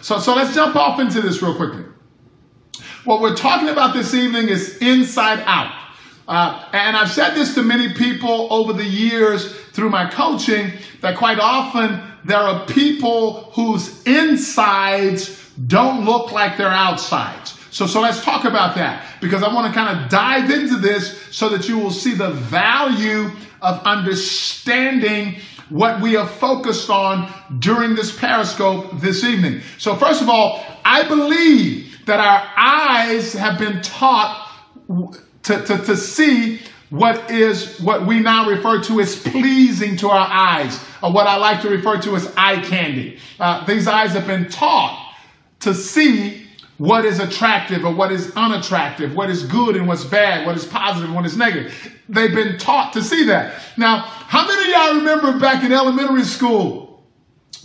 so, so let's jump off into this real quickly. What we're talking about this evening is inside out. Uh, and I've said this to many people over the years through my coaching that quite often there are people whose insides don't look like their outsides. So, so let's talk about that because I want to kind of dive into this so that you will see the value of understanding what we are focused on during this periscope this evening. So, first of all, I believe that our eyes have been taught to, to, to see what is what we now refer to as pleasing to our eyes, or what I like to refer to as eye candy. Uh, these eyes have been taught to see what is attractive or what is unattractive, what is good and what's bad, what is positive and what is negative. They've been taught to see that. Now, how many of y'all remember back in elementary school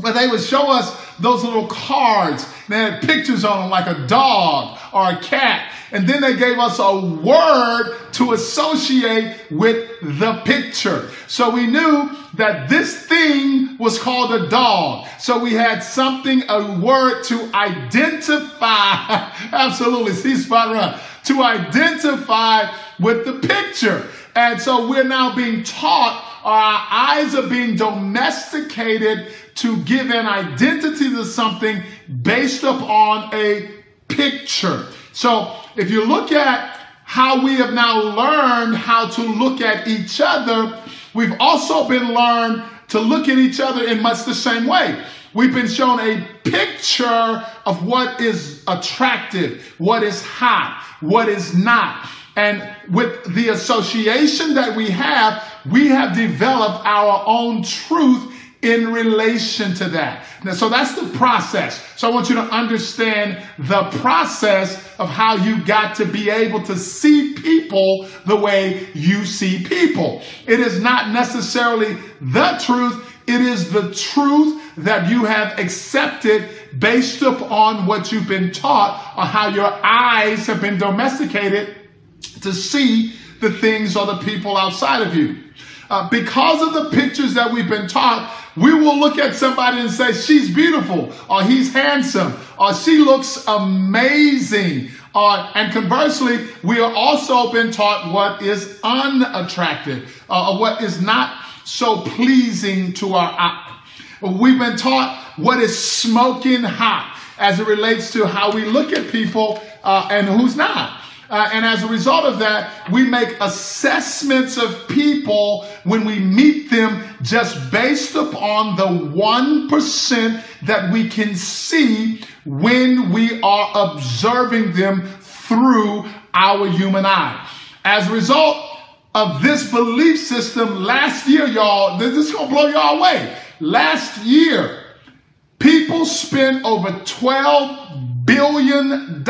where they would show us those little cards? They had pictures on them like a dog or a cat and then they gave us a word to associate with the picture. So we knew that this thing was called a dog. So we had something, a word to identify. Absolutely, see spot around. To identify with the picture. And so we're now being taught, our eyes are being domesticated to give an identity to something based upon a picture. So if you look at how we have now learned how to look at each other, we've also been learned to look at each other in much the same way. We've been shown a picture of what is attractive, what is hot, what is not. And with the association that we have, we have developed our own truth in relation to that. Now, so that's the process. So I want you to understand the process of how you got to be able to see people the way you see people. It is not necessarily the truth. It is the truth that you have accepted based upon what you've been taught or how your eyes have been domesticated to see the things or the people outside of you. Uh, because of the pictures that we've been taught, we will look at somebody and say, she's beautiful, or he's handsome, or she looks amazing. Uh, and conversely, we are also been taught what is unattractive, uh, what is not so pleasing to our eye. We've been taught what is smoking hot as it relates to how we look at people uh, and who's not. Uh, and as a result of that, we make assessments of people when we meet them just based upon the 1% that we can see when we are observing them through our human eye. As a result of this belief system, last year, y'all, this is gonna blow y'all away. Last year, people spent over $12 billion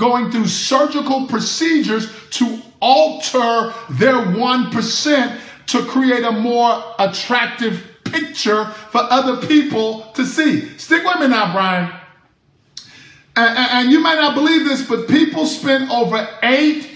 going through surgical procedures to alter their 1% to create a more attractive picture for other people to see. Stick with me now, Brian. And, and you might not believe this, but people spent over $8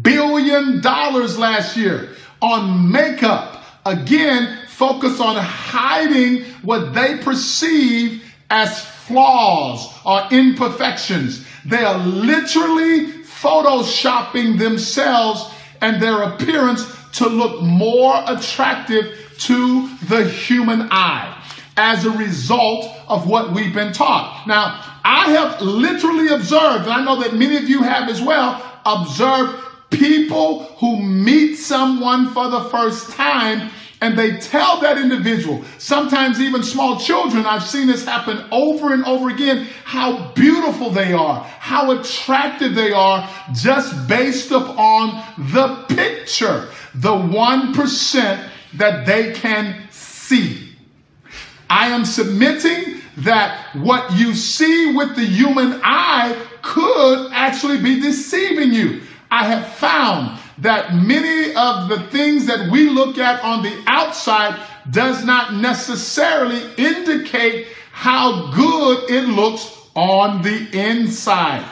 billion last year on makeup. Again, focus on hiding what they perceive as flaws or imperfections. They are literally photoshopping themselves and their appearance to look more attractive to the human eye as a result of what we've been taught. Now, I have literally observed, and I know that many of you have as well, observed people who meet someone for the first time and they tell that individual, sometimes even small children, I've seen this happen over and over again, how beautiful they are, how attractive they are, just based upon the picture, the 1% that they can see. I am submitting that what you see with the human eye could actually be deceiving you. I have found that many of the things that we look at on the outside does not necessarily indicate how good it looks on the inside.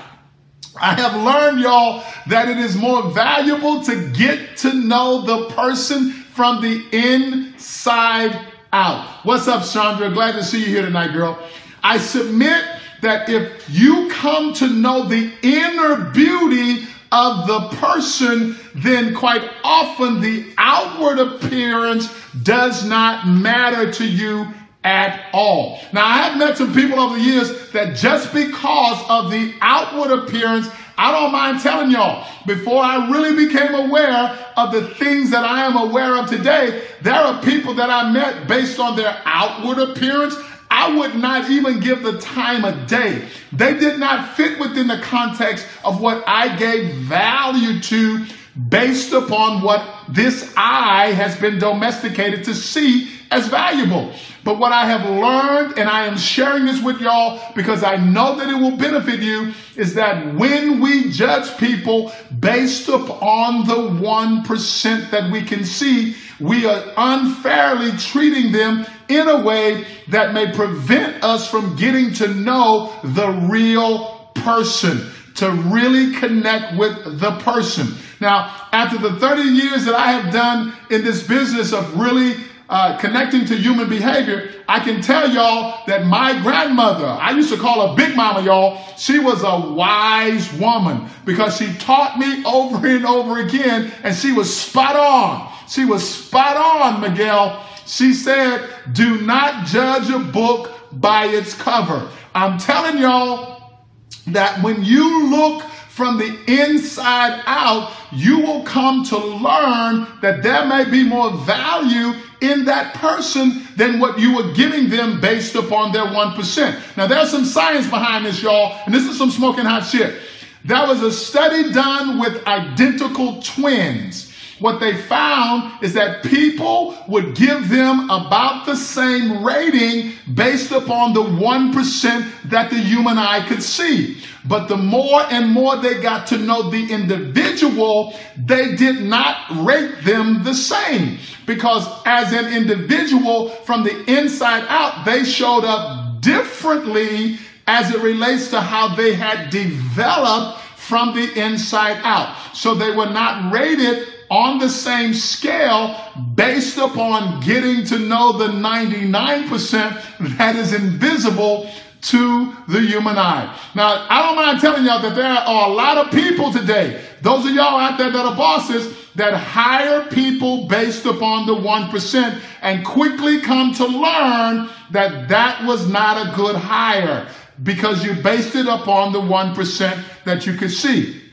I have learned, y'all, that it is more valuable to get to know the person from the inside out. What's up, Chandra? Glad to see you here tonight, girl. I submit that if you come to know the inner beauty of the person, then quite often the outward appearance does not matter to you at all. Now, I have met some people over the years that just because of the outward appearance, I don't mind telling y'all, before I really became aware of the things that I am aware of today, there are people that I met based on their outward appearance. I would not even give the time of day. They did not fit within the context of what I gave value to based upon what this eye has been domesticated to see as valuable. But what I have learned, and I am sharing this with y'all because I know that it will benefit you, is that when we judge people based upon the 1% that we can see, we are unfairly treating them in a way that may prevent us from getting to know the real person, to really connect with the person. Now, after the 30 years that I have done in this business of really uh, connecting to human behavior, I can tell y'all that my grandmother, I used to call her Big Mama, y'all, she was a wise woman because she taught me over and over again, and she was spot on. She was spot on, Miguel. She said, Do not judge a book by its cover. I'm telling y'all that when you look from the inside out, you will come to learn that there may be more value in that person than what you were giving them based upon their 1%. Now, there's some science behind this, y'all, and this is some smoking hot shit. There was a study done with identical twins what they found is that people would give them about the same rating based upon the 1% that the human eye could see. But the more and more they got to know the individual, they did not rate them the same. Because as an individual from the inside out, they showed up differently as it relates to how they had developed from the inside out. So they were not rated on the same scale based upon getting to know the 99% that is invisible to the human eye. Now, I don't mind telling y'all that there are a lot of people today, those of y'all out there that are bosses, that hire people based upon the 1% and quickly come to learn that that was not a good hire because you based it upon the 1% that you could see.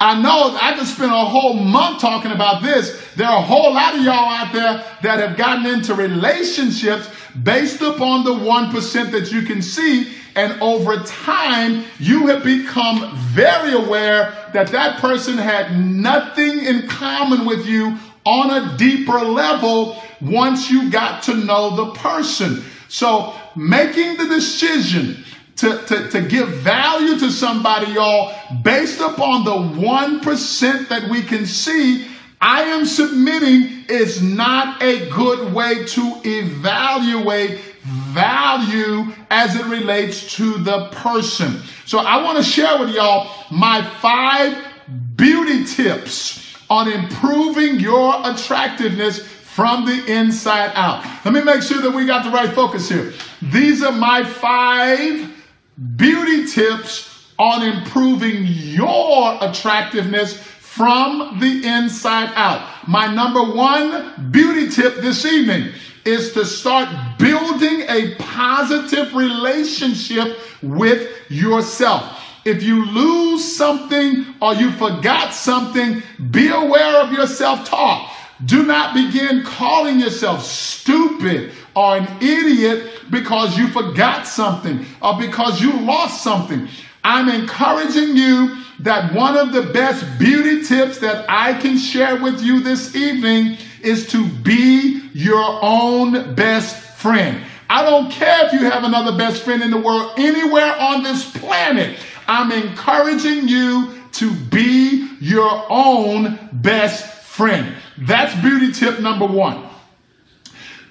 I know I could spend a whole month talking about this. There are a whole lot of y'all out there that have gotten into relationships based upon the 1% that you can see. And over time, you have become very aware that that person had nothing in common with you on a deeper level once you got to know the person. So making the decision to, to, to give value to somebody, y'all, based upon the 1% that we can see, I am submitting is not a good way to evaluate value as it relates to the person. So I want to share with y'all my five beauty tips on improving your attractiveness from the inside out. Let me make sure that we got the right focus here. These are my five beauty tips on improving your attractiveness from the inside out. My number one beauty tip this evening is to start building a positive relationship with yourself. If you lose something or you forgot something, be aware of your self talk. Do not begin calling yourself stupid or an idiot because you forgot something or because you lost something. I'm encouraging you that one of the best beauty tips that I can share with you this evening is to be your own best friend. I don't care if you have another best friend in the world anywhere on this planet. I'm encouraging you to be your own best friend. That's beauty tip number one.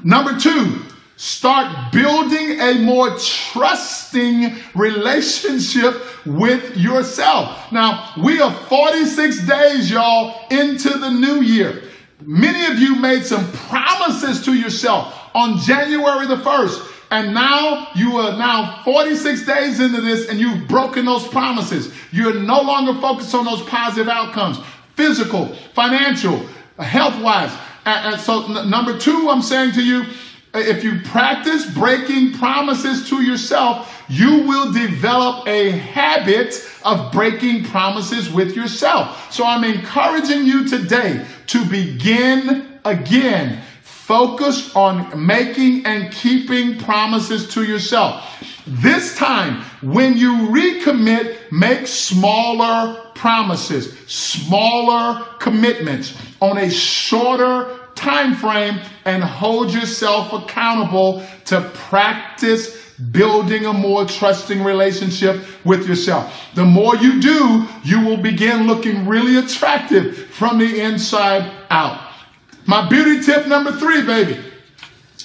Number two, start building a more trusting relationship with yourself. Now, we are 46 days, y'all, into the new year. Many of you made some promises to yourself on January the 1st And now you are now 46 days into this and you've broken those promises. You're no longer focused on those positive outcomes, physical, financial, health wise. And, and so, n- number two, I'm saying to you, if you practice breaking promises to yourself, you will develop a habit of breaking promises with yourself. So I'm encouraging you today to begin again. Focus on making and keeping promises to yourself. This time, when you recommit, make smaller promises, smaller commitments on a shorter time frame and hold yourself accountable to practice building a more trusting relationship with yourself. The more you do, you will begin looking really attractive from the inside out. My beauty tip number three, baby,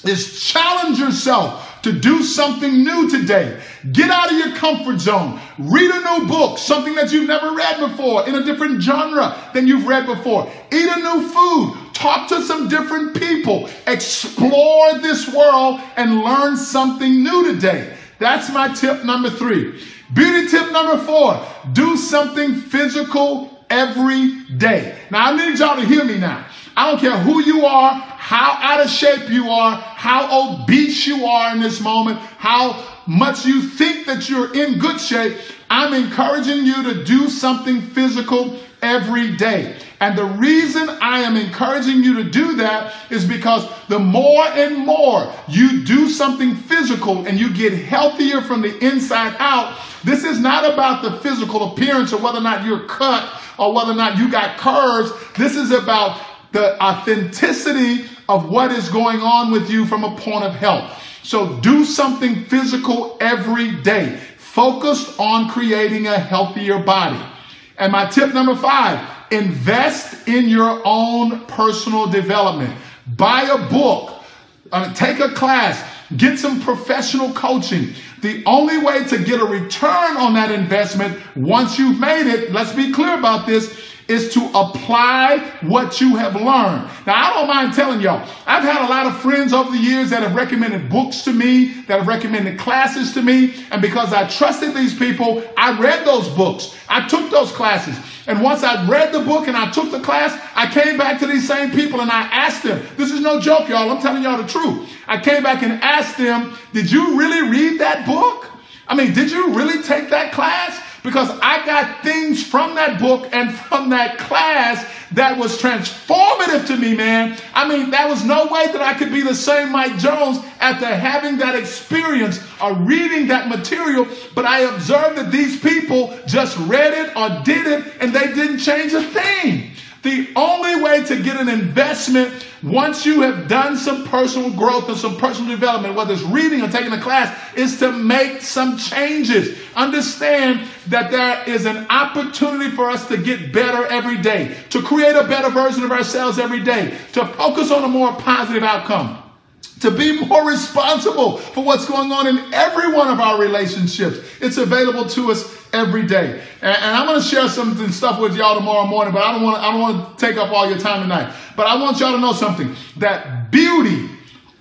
is challenge yourself to do something new today. Get out of your comfort zone. Read a new book, something that you've never read before, in a different genre than you've read before. Eat a new food. Talk to some different people. Explore this world and learn something new today. That's my tip number three. Beauty tip number four do something physical every day. Now, I need y'all to hear me now. I don't care who you are, how out of shape you are, how obese you are in this moment, how much you think that you're in good shape. I'm encouraging you to do something physical every day. And the reason I am encouraging you to do that is because the more and more you do something physical and you get healthier from the inside out, this is not about the physical appearance or whether or not you're cut or whether or not you got curves. This is about the authenticity of what is going on with you from a point of health. So do something physical every day, focused on creating a healthier body. And my tip number five, invest in your own personal development. Buy a book, uh, take a class, get some professional coaching. The only way to get a return on that investment once you've made it, let's be clear about this, is to apply what you have learned. Now, I don't mind telling y'all, I've had a lot of friends over the years that have recommended books to me, that have recommended classes to me. And because I trusted these people, I read those books. I took those classes. And once I read the book and I took the class, I came back to these same people and I asked them, this is no joke, y'all. I'm telling y'all the truth. I came back and asked them, did you really read that book? I mean, did you really take that class? Because I got things from that book and from that class that was transformative to me, man. I mean, there was no way that I could be the same Mike Jones after having that experience or reading that material. But I observed that these people just read it or did it and they didn't change a thing. The only way to get an investment once you have done some personal growth and some personal development, whether it's reading or taking a class, is to make some changes. Understand that there is an opportunity for us to get better every day, to create a better version of ourselves every day, to focus on a more positive outcome to be more responsible for what's going on in every one of our relationships. It's available to us every day. And, and I'm going to share some stuff with y'all tomorrow morning, but I don't want I don't want to take up all your time tonight. But I want y'all to know something that beauty,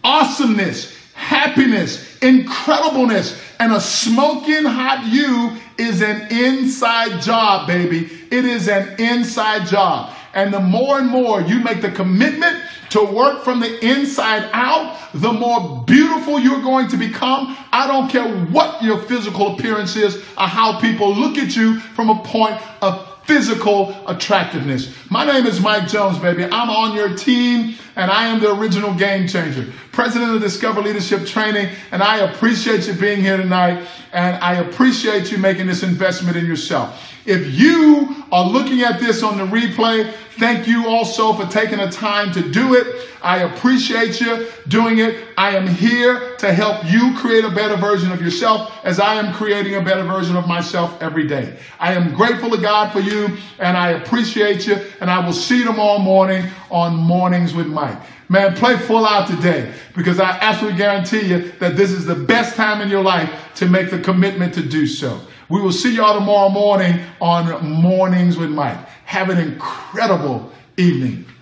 awesomeness, happiness, incredibleness, and a smoking hot you is an inside job, baby. It is an inside job. And the more and more you make the commitment to work from the inside out, the more beautiful you're going to become. I don't care what your physical appearance is or how people look at you from a point of physical attractiveness. My name is Mike Jones, baby. I'm on your team and I am the original game changer, president of Discover Leadership Training. And I appreciate you being here tonight and I appreciate you making this investment in yourself. If you are looking at this on the replay, thank you also for taking the time to do it. I appreciate you doing it. I am here to help you create a better version of yourself as I am creating a better version of myself every day. I am grateful to God for you and I appreciate you. And I will see you tomorrow morning on Mornings with Mike. Man, play full out today because I absolutely guarantee you that this is the best time in your life to make the commitment to do so. We will see y'all tomorrow morning on Mornings with Mike. Have an incredible evening.